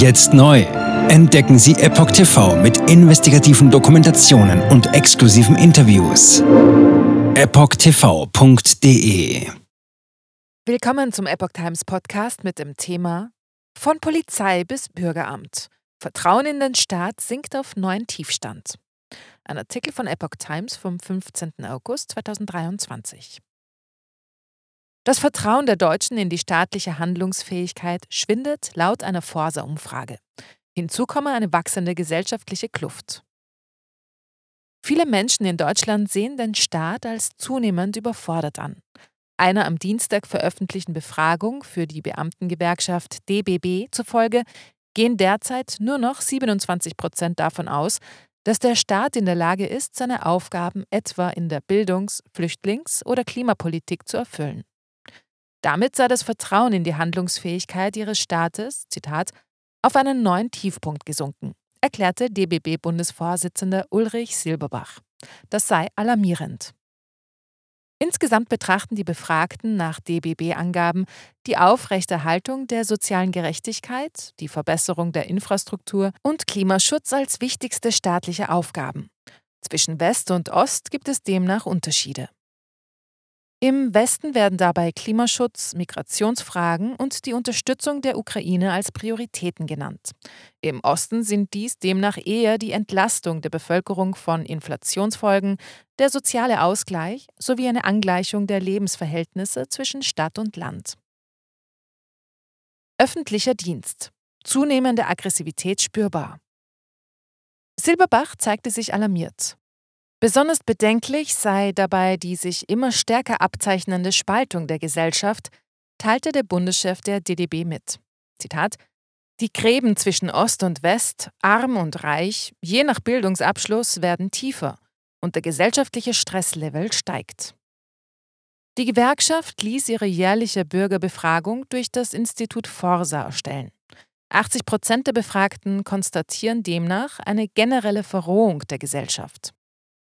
Jetzt neu. Entdecken Sie Epoch TV mit investigativen Dokumentationen und exklusiven Interviews. EpochTV.de Willkommen zum Epoch Times Podcast mit dem Thema Von Polizei bis Bürgeramt. Vertrauen in den Staat sinkt auf neuen Tiefstand. Ein Artikel von Epoch Times vom 15. August 2023. Das Vertrauen der Deutschen in die staatliche Handlungsfähigkeit schwindet laut einer Forsa-Umfrage. Hinzu komme eine wachsende gesellschaftliche Kluft. Viele Menschen in Deutschland sehen den Staat als zunehmend überfordert an. Einer am Dienstag veröffentlichten Befragung für die Beamtengewerkschaft DBB zufolge gehen derzeit nur noch 27 Prozent davon aus, dass der Staat in der Lage ist, seine Aufgaben etwa in der Bildungs-, Flüchtlings- oder Klimapolitik zu erfüllen. Damit sei das Vertrauen in die Handlungsfähigkeit ihres Staates, Zitat, auf einen neuen Tiefpunkt gesunken, erklärte DBB-Bundesvorsitzender Ulrich Silberbach. Das sei alarmierend. Insgesamt betrachten die Befragten nach DBB-Angaben die Aufrechterhaltung der sozialen Gerechtigkeit, die Verbesserung der Infrastruktur und Klimaschutz als wichtigste staatliche Aufgaben. Zwischen West und Ost gibt es demnach Unterschiede. Im Westen werden dabei Klimaschutz, Migrationsfragen und die Unterstützung der Ukraine als Prioritäten genannt. Im Osten sind dies demnach eher die Entlastung der Bevölkerung von Inflationsfolgen, der soziale Ausgleich sowie eine Angleichung der Lebensverhältnisse zwischen Stadt und Land. Öffentlicher Dienst. Zunehmende Aggressivität spürbar. Silberbach zeigte sich alarmiert. Besonders bedenklich sei dabei die sich immer stärker abzeichnende Spaltung der Gesellschaft, teilte der Bundeschef der DDB mit. Zitat Die Gräben zwischen Ost und West, arm und reich, je nach Bildungsabschluss werden tiefer und der gesellschaftliche Stresslevel steigt. Die Gewerkschaft ließ ihre jährliche Bürgerbefragung durch das Institut Forsa erstellen. 80 Prozent der Befragten konstatieren demnach eine generelle Verrohung der Gesellschaft.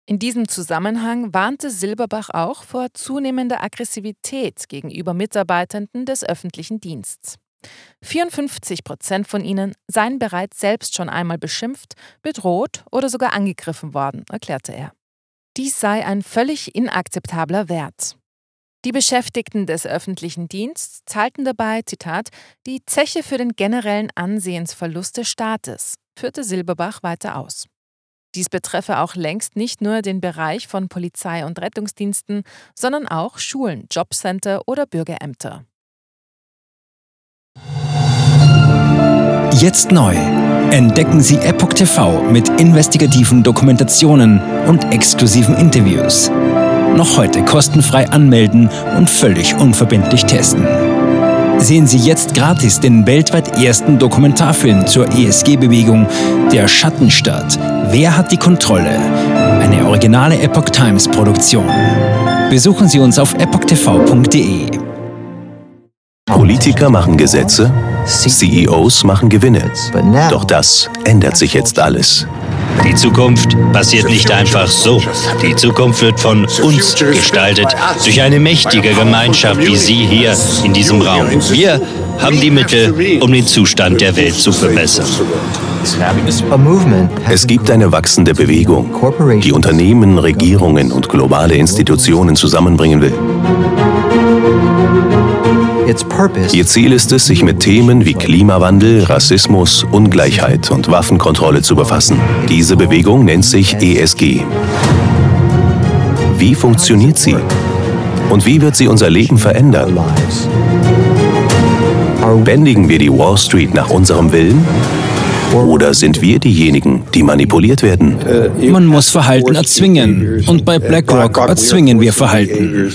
In diesem Zusammenhang warnte Silberbach auch vor zunehmender Aggressivität gegenüber Mitarbeitenden des öffentlichen Dienstes. 54 Prozent von ihnen seien bereits selbst schon einmal beschimpft, bedroht oder sogar angegriffen worden, erklärte er. Dies sei ein völlig inakzeptabler Wert. Die Beschäftigten des öffentlichen Dienstes zahlten dabei, Zitat, die Zeche für den generellen Ansehensverlust des Staates, führte Silberbach weiter aus. Dies betreffe auch längst nicht nur den Bereich von Polizei und Rettungsdiensten, sondern auch Schulen, Jobcenter oder Bürgerämter. Jetzt neu. Entdecken Sie Epoch TV mit investigativen Dokumentationen und exklusiven Interviews. Noch heute kostenfrei anmelden und völlig unverbindlich testen. Sehen Sie jetzt gratis den weltweit ersten Dokumentarfilm zur ESG-Bewegung Der Schattenstaat. Wer hat die Kontrolle? Eine originale Epoch Times Produktion. Besuchen Sie uns auf epochtv.de. Politiker machen Gesetze, CEOs machen Gewinne. Doch das ändert sich jetzt alles. Die Zukunft passiert nicht einfach so. Die Zukunft wird von uns gestaltet, durch eine mächtige Gemeinschaft wie Sie hier in diesem Raum. Wir haben die Mittel, um den Zustand der Welt zu verbessern. Es gibt eine wachsende Bewegung, die Unternehmen, Regierungen und globale Institutionen zusammenbringen will. Ihr Ziel ist es, sich mit Themen wie Klimawandel, Rassismus, Ungleichheit und Waffenkontrolle zu befassen. Diese Bewegung nennt sich ESG. Wie funktioniert sie? Und wie wird sie unser Leben verändern? Bändigen wir die Wall Street nach unserem Willen? Oder sind wir diejenigen, die manipuliert werden? Man muss Verhalten erzwingen. Und bei BlackRock erzwingen wir Verhalten.